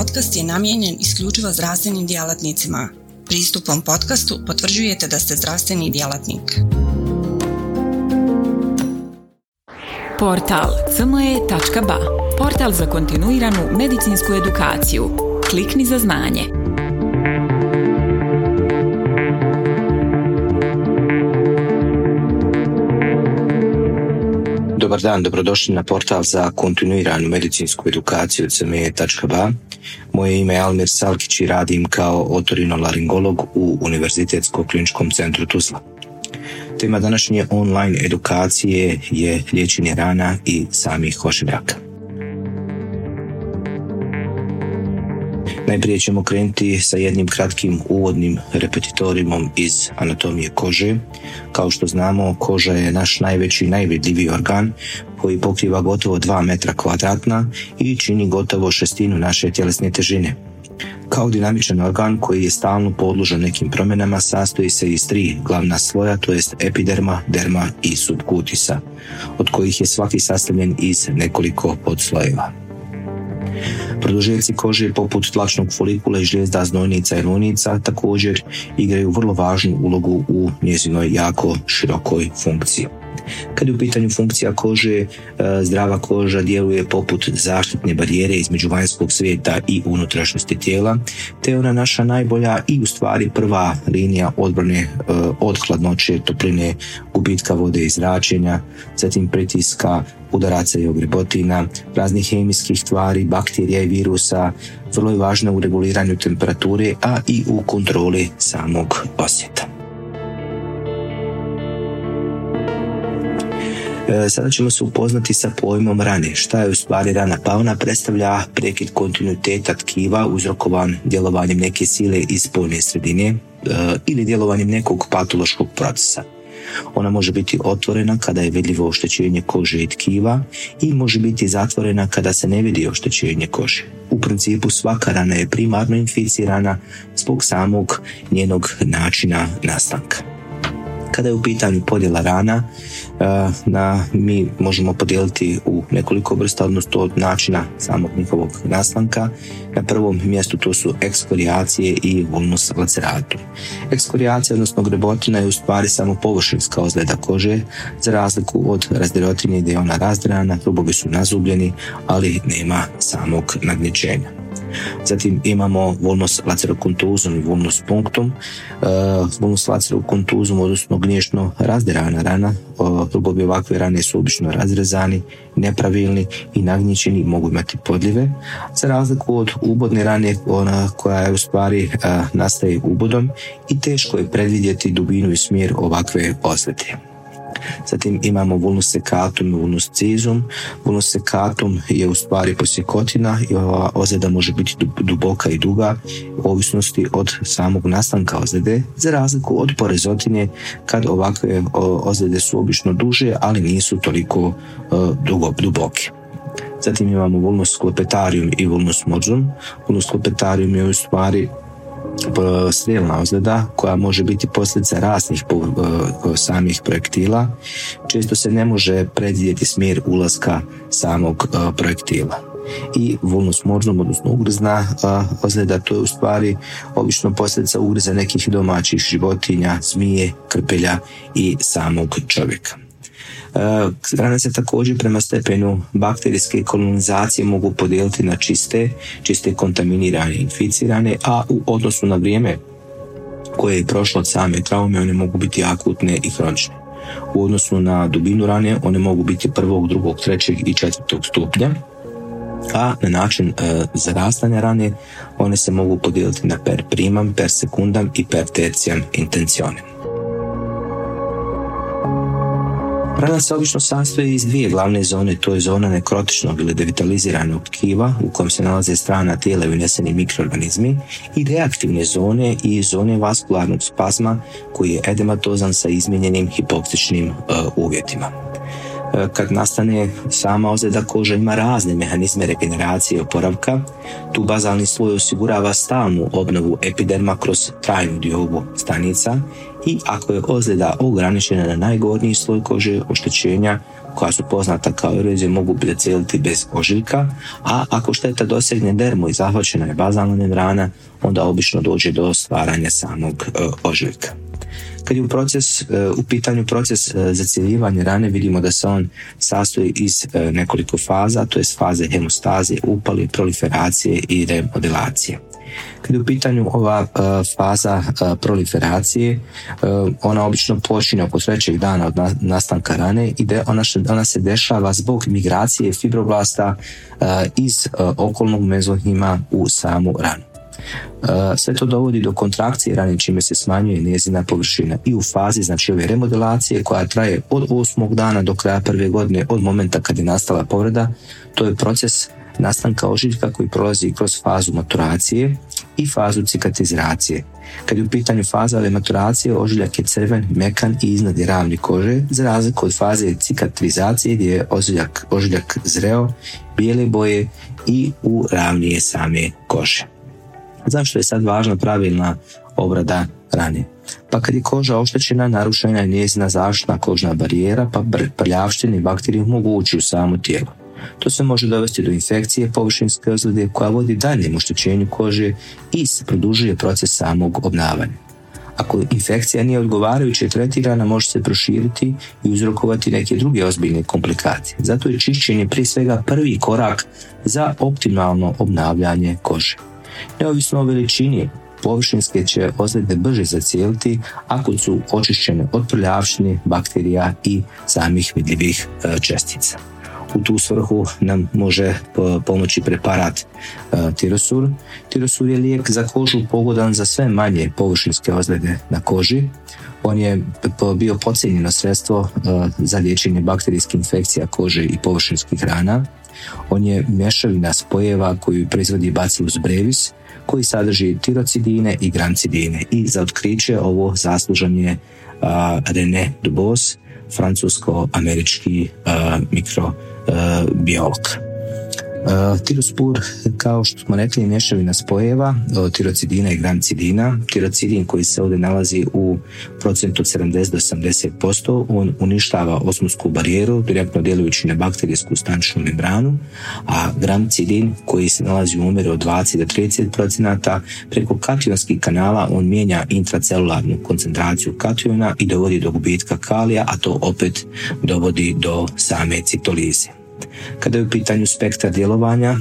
podcast je namijenjen isključivo zdravstvenim djelatnicima. Pristupom podcastu potvrđujete da ste zdravstveni djelatnik. Portal cme.ba Portal za kontinuiranu medicinsku edukaciju. Klikni za znanje. Dobar dan, dobrodošli na portal za kontinuiranu medicinsku edukaciju cme.ba. Moje ime je Almir Salkić i radim kao otorinolaringolog u Univerzitetskom kliničkom centru Tuzla. Tema današnje online edukacije je liječenje rana i samih ožiljaka. Najprije ćemo krenuti sa jednim kratkim uvodnim repetitorimom iz anatomije kože. Kao što znamo, koža je naš najveći i najvidljiviji organ koji pokriva gotovo 2 metra kvadratna i čini gotovo šestinu naše tjelesne težine. Kao dinamičan organ koji je stalno podložan nekim promjenama sastoji se iz tri glavna sloja, to jest epiderma, derma i subkutisa, od kojih je svaki sastavljen iz nekoliko podslojeva. Produžeci kože poput tlačnog folikula i žlijezda znojnica i lunica također igraju vrlo važnu ulogu u njezinoj jako širokoj funkciji. Kad je u pitanju funkcija kože, e, zdrava koža djeluje poput zaštitne barijere između vanjskog svijeta i unutrašnjosti tijela, te je ona naša najbolja i u stvari prva linija odbrane e, od hladnoće, topline, gubitka vode i zračenja, zatim pritiska, udaraca i ogrebotina, raznih hemijskih tvari, bakterija i virusa, vrlo je važna u reguliranju temperature, a i u kontroli samog osjeta. E, sada ćemo se upoznati sa pojmom rane. Šta je u stvari rana? Pa ona predstavlja prekid kontinuiteta tkiva uzrokovan djelovanjem neke sile iz spoljne sredine e, ili djelovanjem nekog patološkog procesa. Ona može biti otvorena kada je vidljivo oštećenje kože i tkiva i može biti zatvorena kada se ne vidi oštećenje kože. U principu svaka rana je primarno inficirana zbog samog njenog načina nastanka. Kada je u pitanju podjela rana, na, mi možemo podijeliti u nekoliko vrsta, odnosno od načina samog njihovog nastanka. Na prvom mjestu to su ekskorijacije i vulnus laceratum. Ekskorijacija, odnosno grebotina, je u stvari samo površinska ozljeda kože, za razliku od razdirotine gdje je ona razdrana, trubovi su nazubljeni, ali nema samog nagnječenja. Zatim imamo vulnus lacerokontuzum i vulnus punctum. Uh, vulnus lacerokontuzum, odnosno gnješno razdirana rana. Trubovi ovakve rane su obično razrezani, nepravilni i nagnjičeni, mogu imati podljive. Za razliku od ubodne rane, ona koja je u stvari uh, nastaje ubodom i teško je predvidjeti dubinu i smjer ovakve osvete. Zatim imamo vulnus secatum i vulnus cizum. Vulnus secatum je u stvari posjekotina i ova ozljeda može biti duboka i duga u ovisnosti od samog nastanka ozljede, za razliku od porezotine kad ovakve ozljede su obično duže, ali nisu toliko dugo, duboke. Zatim imamo vulnus sklepetarium i vulnus mođum. Vulnus sklepetarium je u stvari strijelna ozljeda koja može biti posljedica raznih samih projektila. Često se ne može predvidjeti smjer ulaska samog projektila. I vulnus možnom, odnosno ugrzna ozljeda, to je u stvari obično posljedica ugriza nekih domaćih životinja, zmije, krpelja i samog čovjeka. Strane se također prema stepenu bakterijske kolonizacije mogu podijeliti na čiste, čiste kontaminirane inficirane, a u odnosu na vrijeme koje je prošlo od same traume, one mogu biti akutne i hronične. U odnosu na dubinu rane, one mogu biti prvog, drugog, trećeg i četvrtog stupnja, a na način e, zarastanja rane one se mogu podijeliti na per primam, per sekundam i per tercijam intencionem. Rana se obično sastoji iz dvije glavne zone, to je zona nekrotičnog ili devitaliziranog tkiva u kojem se nalaze strana tijela i uneseni mikroorganizmi i reaktivne zone i zone vaskularnog spazma koji je edematozan sa izmijenjenim hipoksičnim uh, uvjetima. E, kad nastane sama ozljeda koža ima razne mehanizme regeneracije i oporavka. Tu bazalni sloj osigurava stalnu obnovu epiderma kroz trajnu diobu stanica i ako je ozljeda ograničena na najgorniji sloj kože, oštećenja koja su poznata kao erozije mogu zacijeliti bez ožiljka, a ako šteta dosegne dermu i zahvaćena je bazalna membrana, onda obično dođe do stvaranja samog e, ožiljka. Kad je u, proces, e, u pitanju proces e, zacijeljivanja rane, vidimo da se on sastoji iz nekoliko faza, to je faze hemostaze, upali, proliferacije i remodelacije. Kad je u pitanju ova uh, faza uh, proliferacije, uh, ona obično počinje oko trećeg dana od nastanka rane i ona, ona se dešava zbog migracije fibroblasta iz okolnog mezohima u samu ranu. Sve to dovodi do kontrakcije rane čime se smanjuje njezina površina i u fazi znači ove remodelacije koja traje od osmog dana do kraja prve godine od momenta kad je nastala povreda, to je proces nastanka ožiljka koji prolazi kroz fazu maturacije i fazu cicatrizacije. Kad je u pitanju faza maturacije, ožiljak je crven, mekan i iznad je ravni kože, za razliku od faze cicatrizacije gdje je ožiljak, ožiljak zreo, bijele boje i u ravnije same kože. Zašto je sad važna pravilna obrada rane? Pa kad je koža oštećena, narušena je njezina zaštitna kožna barijera, pa prljavštine i bakterije mogu ući u samo tijelo. To se može dovesti do infekcije površinske ozljede koja vodi daljem oštećenju kože i se produžuje proces samog obnavanja. Ako infekcija nije odgovarajuće tretirana, može se proširiti i uzrokovati neke druge ozbiljne komplikacije. Zato je čišćenje prije svega prvi korak za optimalno obnavljanje kože. Neovisno o veličini, površinske će ozljede brže zacijeliti ako su očišćene od prljavštine, bakterija i samih vidljivih e, čestica u tu svrhu nam može pomoći preparat e, tirosur. Tirosur je lijek za kožu pogodan za sve manje površinske ozljede na koži. On je bio pocijenjeno sredstvo e, za liječenje bakterijskih infekcija kože i površinskih rana. On je mješavina spojeva koju proizvodi Bacillus brevis koji sadrži tirocidine i grancidine i za otkriće ovo zaslužan je Dubos, francusko-američki mikro E, biolog. E, tirospur, kao što smo rekli, mješavina spojeva, tirocidina i gramcidina. Tirocidin koji se ovdje nalazi u procentu od 70 do 80%, on uništava osmosku barijeru, direktno djelujući na bakterijsku stančnu membranu, a gramcidin koji se nalazi u umjeru od 20 do 30%, preko kationskih kanala on mijenja intracelularnu koncentraciju kationa i dovodi do gubitka kalija, a to opet dovodi do same citolize. Kada je u pitanju spektra djelovanja, e,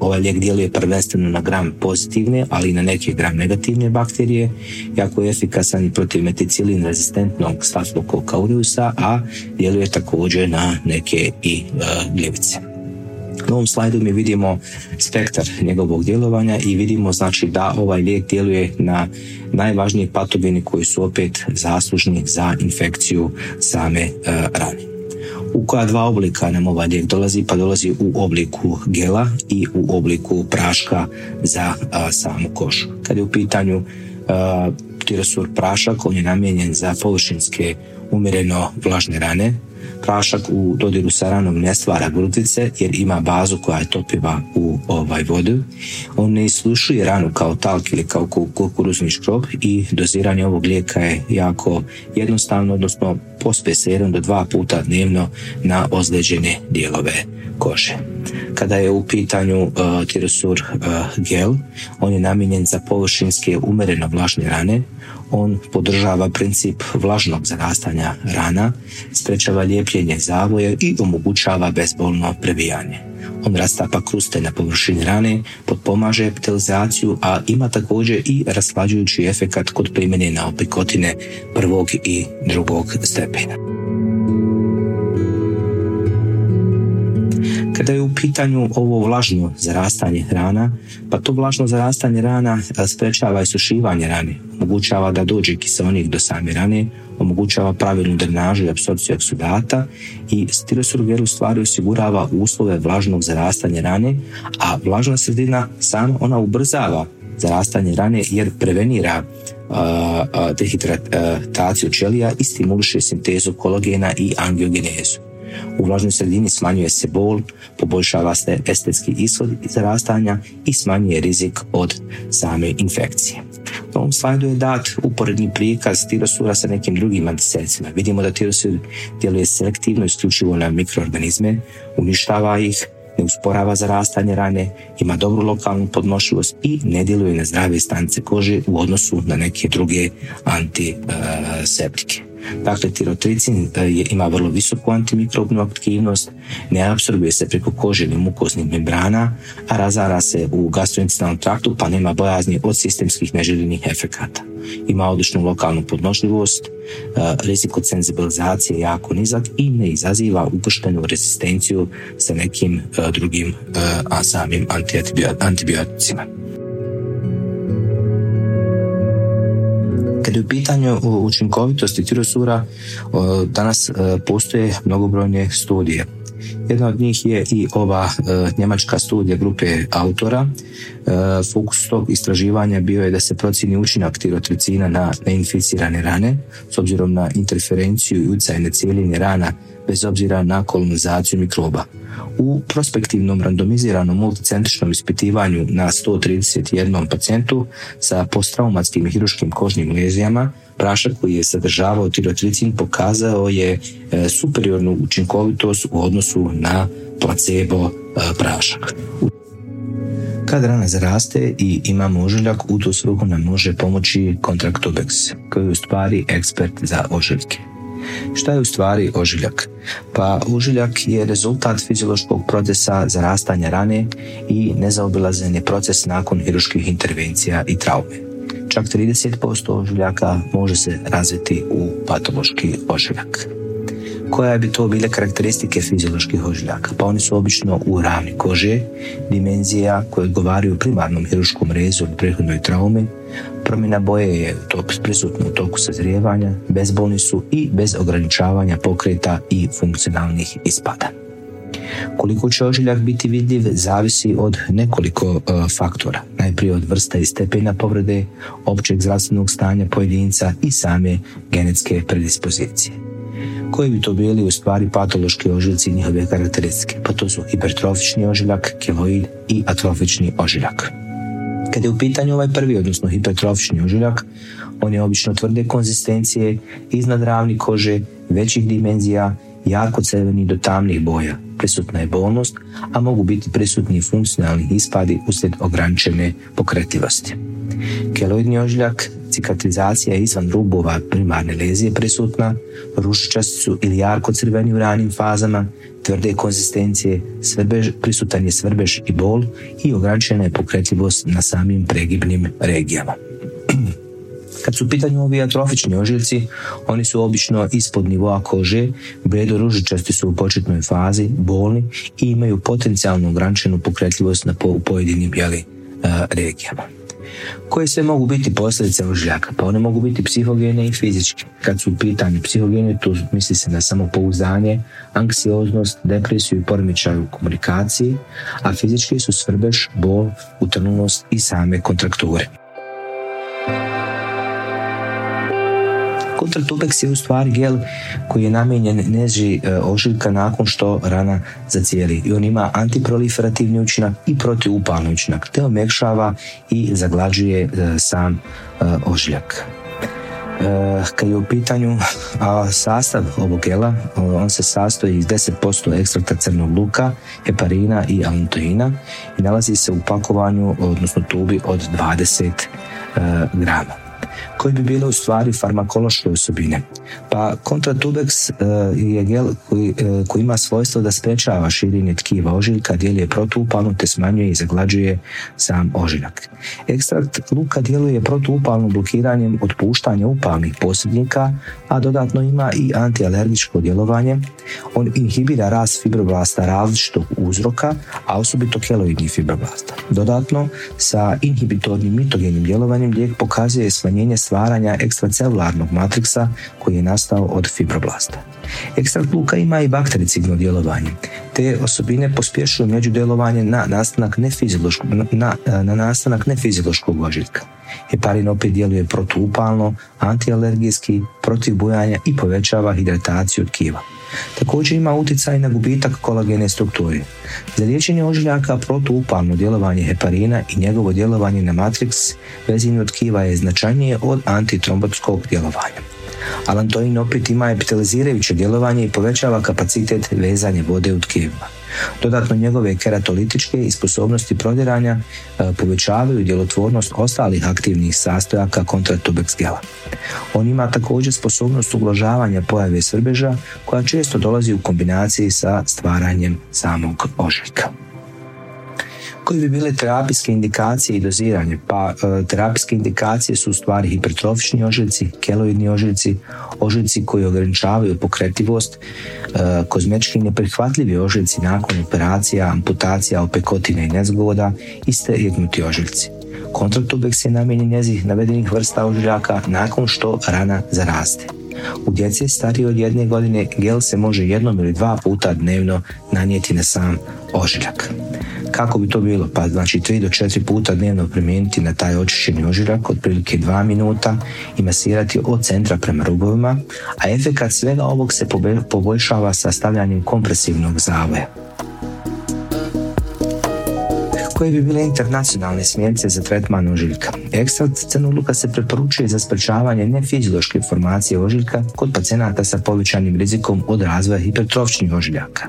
ovaj lijek djeluje prvenstveno na gram pozitivne, ali i na neke gram negativne bakterije, jako je efikasan i protiv meticilin rezistentnog staflokoka a djeluje također na neke i e, gljivice. Na ovom slajdu mi vidimo spektar njegovog djelovanja i vidimo znači da ovaj lijek djeluje na najvažnije patogeni koji su opet zaslužni za infekciju same e, rane u koja dva oblika nam ovaj lijek dolazi, pa dolazi u obliku gela i u obliku praška za samu košu. Kad je u pitanju a, tirosur prašak, on je namijenjen za površinske umjereno vlažne rane, prašak u dodiru sa ranom ne stvara grutice jer ima bazu koja je topiva u ovaj vodu. On ne islušuje ranu kao talk ili kao kukuruzni škrob i doziranje ovog lijeka je jako jednostavno, odnosno pospe se do dva puta dnevno na ozleđene dijelove kože. Kada je u pitanju uh, tirosur uh, gel, on je namijenjen za površinske umereno vlažne rane, on podržava princip vlažnog zarastanja rana, sprečava lijepljenje zavoje i omogućava bezbolno prebijanje. On rastapa kruste na površini rane, potpomaže epitelizaciju, a ima također i raslađujući efekat kod primjene na opikotine prvog i drugog stepena. Kada je u pitanju ovo vlažno zarastanje rana, pa to vlažno zarastanje rana sprečava sušivanje rane, omogućava da dođe kiselnik do same rane, omogućava pravilnu drenažu i apsorpciju eksudata i stirosurger u stvari osigurava uslove vlažnog zarastanja rane, a vlažna sredina sama ona ubrzava zarastanje rane jer prevenira dehidrataciju ćelija i stimuliše sintezu kolagena i angiogenezu. U vlažnoj sredini smanjuje se bol, poboljšava se estetski ishod zarastanja i smanjuje rizik od same infekcije. Na ovom slajdu je dat uporedni prikaz tirosura sa nekim drugim antisecima. Vidimo da tirosur djeluje selektivno isključivo na mikroorganizme, uništava ih, ne usporava zarastanje rane, ima dobru lokalnu podnošljivost i ne djeluje na zdrave stanice kože u odnosu na neke druge antiseptike. Dakle, tirotricin e, ima vrlo visoku antimikrobnu aktivnost, ne apsorbuje se preko kože ili mukoznih membrana, a razara se u gastrointestinalnom traktu pa nema bojazni od sistemskih neželjenih efekata. Ima odličnu lokalnu podnošljivost, e, rizik od senzibilizacije jako nizak i ne izaziva ukrštenu rezistenciju sa nekim e, drugim a samim antibioticima. Kad je u pitanju učinkovitosti tirosura, danas e, postoje mnogobrojne studije. Jedna od njih je i ova e, njemačka studija grupe autora. E, fokus tog istraživanja bio je da se procjeni učinak tirotricina na neinficirane rane s obzirom na interferenciju i utjecaj cijeline rana bez obzira na kolonizaciju mikroba. U prospektivnom randomiziranom multicentričnom ispitivanju na 131 pacijentu sa posttraumatskim hiruškim kožnim lezijama prašak koji je sadržavao tirotricin pokazao je e, superiornu učinkovitost u odnosu na placebo e, prašak. Kad rana zaraste i ima ožiljak, u tu svrhu nam može pomoći Contractobex, koji je u stvari ekspert za ožiljke. Šta je u stvari ožiljak? Pa ožiljak je rezultat fiziološkog procesa zarastanja rane i nezaobilazen je proces nakon hiruških intervencija i traume. Čak 30% ožiljaka može se razviti u patološki ožiljak. Koja bi to bile karakteristike fizioloških ožiljaka? Pa oni su obično u ravni kože, dimenzija koje odgovaraju primarnom hiruškom rezu ili prethodnoj traumi, Promjena boje je prisutna u toku sazrijevanja, bezbolni su i bez ograničavanja pokreta i funkcionalnih ispada. Koliko će ožiljak biti vidljiv zavisi od nekoliko e, faktora. Najprije od vrsta i stepena povrede, općeg zdravstvenog stanja pojedinca i same genetske predispozicije. Koji bi to bili u stvari patološki ožiljci i njihove karakteristike? Pa to su hipertrofični ožiljak, keloid i atrofični ožiljak. Kad je u pitanju ovaj prvi, odnosno hipertrofični ožiljak, on je obično tvrde konzistencije, iznad ravni kože, većih dimenzija, jako crveni do tamnih boja. Prisutna je bolnost, a mogu biti prisutni i funkcionalni ispadi uslijed ograničene pokretljivosti. Keloidni ožiljak, cicatrizacija izvan rubova primarne lezije prisutna, rušičasti su ili jarko crveni u ranim fazama, tvrde konzistencije, svrbež, prisutan je svrbež i bol i ograničena je pokretljivost na samim pregibnim regijama. Kad su u pitanju ovi atrofični ožiljci, oni su obično ispod nivoa kože, bledo ružičasti su u početnoj fazi, bolni i imaju potencijalno ograničenu pokretljivost na pojedinim jeli, regijama. Koje sve mogu biti posljedice ožiljaka? Pa one mogu biti psihogene i fizičke. Kad su u pitanju psihogene, tu misli se na samopouzdanje, anksioznost, depresiju i poremećaj u komunikaciji, a fizički su svrbež, bol, utrnulost i same kontrakture. Kontratubex je u stvari gel koji je namijenjen neži e, ožiljka nakon što rana zacijeli i on ima antiproliferativni učinak i protiupalni učinak te omekšava i zaglađuje e, sam e, ožiljak. Kad je u pitanju sastav ovog gela, on se sastoji iz 10% ekstrakta crnog luka, heparina i alantoina i nalazi se u pakovanju, odnosno tubi od 20 grama koji bi bile u stvari farmakološke osobine. Pa kontratubex e, je gel koji, e, koji ima svojstvo da sprečava širenje tkiva ožiljka, djeluje protuupalno te smanjuje i zaglađuje sam ožiljak. Ekstrakt luka djeluje protuupalno blokiranjem otpuštanja upalnih posrednika, a dodatno ima i antialergičko djelovanje. On inhibira rast fibroblasta različitog uzroka, a osobito keloidnih fibroblasta. Dodatno, sa inhibitornim mitogenim djelovanjem lijek pokazuje smanjenje stvaranja ekstracelularnog matriksa koji je nastao od fibroblasta. Ekstrakt luka ima i baktericidno djelovanje. Te osobine pospješuju međudjelovanje na nastanak nefiziološkog, na, na nastanak nefiziološkog ožiljka. Heparin opet djeluje protuupalno, antialergijski, protiv bujanja i povećava hidrataciju tkiva. Također ima utjecaj na gubitak kolagene strukture. Za liječenje ožiljaka protuupalno djelovanje heparina i njegovo djelovanje na matrix vezinu tkiva je značajnije od antitrombotskog djelovanja. Alantoin opet ima epitalizirajuće djelovanje i povećava kapacitet vezanja vode u tkivima. Dodatno njegove keratolitičke i sposobnosti prodiranja e, povećavaju djelotvornost ostalih aktivnih sastojaka kontratubeks gela. On ima također sposobnost ublažavanja pojave svrbeža koja često dolazi u kombinaciji sa stvaranjem samog ožiljka koji bi bile terapijske indikacije i doziranje. Pa e, terapijske indikacije su u stvari hipertrofični ožiljci, keloidni ožiljci, ožiljci koji ograničavaju pokretivost, e, kozmetički neprihvatljivi ožiljci nakon operacija, amputacija, opekotine i nezgoda i stegnuti ožiljci. Kontraktubeks je namijenjen njezih navedenih vrsta ožiljaka nakon što rana zaraste. U djece starije od jedne godine gel se može jednom ili dva puta dnevno nanijeti na sam ožiljak. Kako bi to bilo? Pa znači 3 do 4 puta dnevno primijeniti na taj očišćeni ožiljak, otprilike 2 minuta i masirati od centra prema rubovima, a efekat svega ovog se poboljšava sa stavljanjem kompresivnog zavoja koje bi bile internacionalne smjernice za tretman ožiljka. Ekstrakt crnoluka se preporučuje za sprečavanje nefiziološke formacije ožiljka kod pacijenata sa povećanim rizikom od razvoja hipertrofičnih ožiljaka.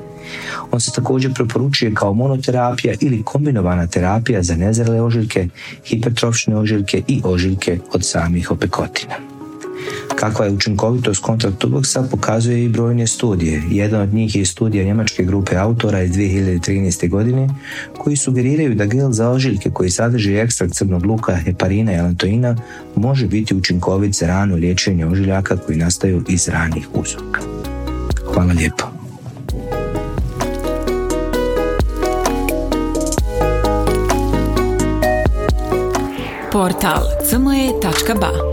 On se također preporučuje kao monoterapija ili kombinovana terapija za nezrele ožiljke, hipertrofične ožiljke i ožiljke od samih opekotina. Kakva je učinkovitost kontraktuboksa pokazuje i brojne studije. Jedna od njih je studija njemačke grupe autora iz 2013. godine koji sugeriraju da gel za ožiljke koji sadrži ekstrakt crnog luka, heparina i alantoina može biti učinkovit za rano liječenje ožiljaka koji nastaju iz ranih uzroka. Hvala lijepo. Portal cme.ba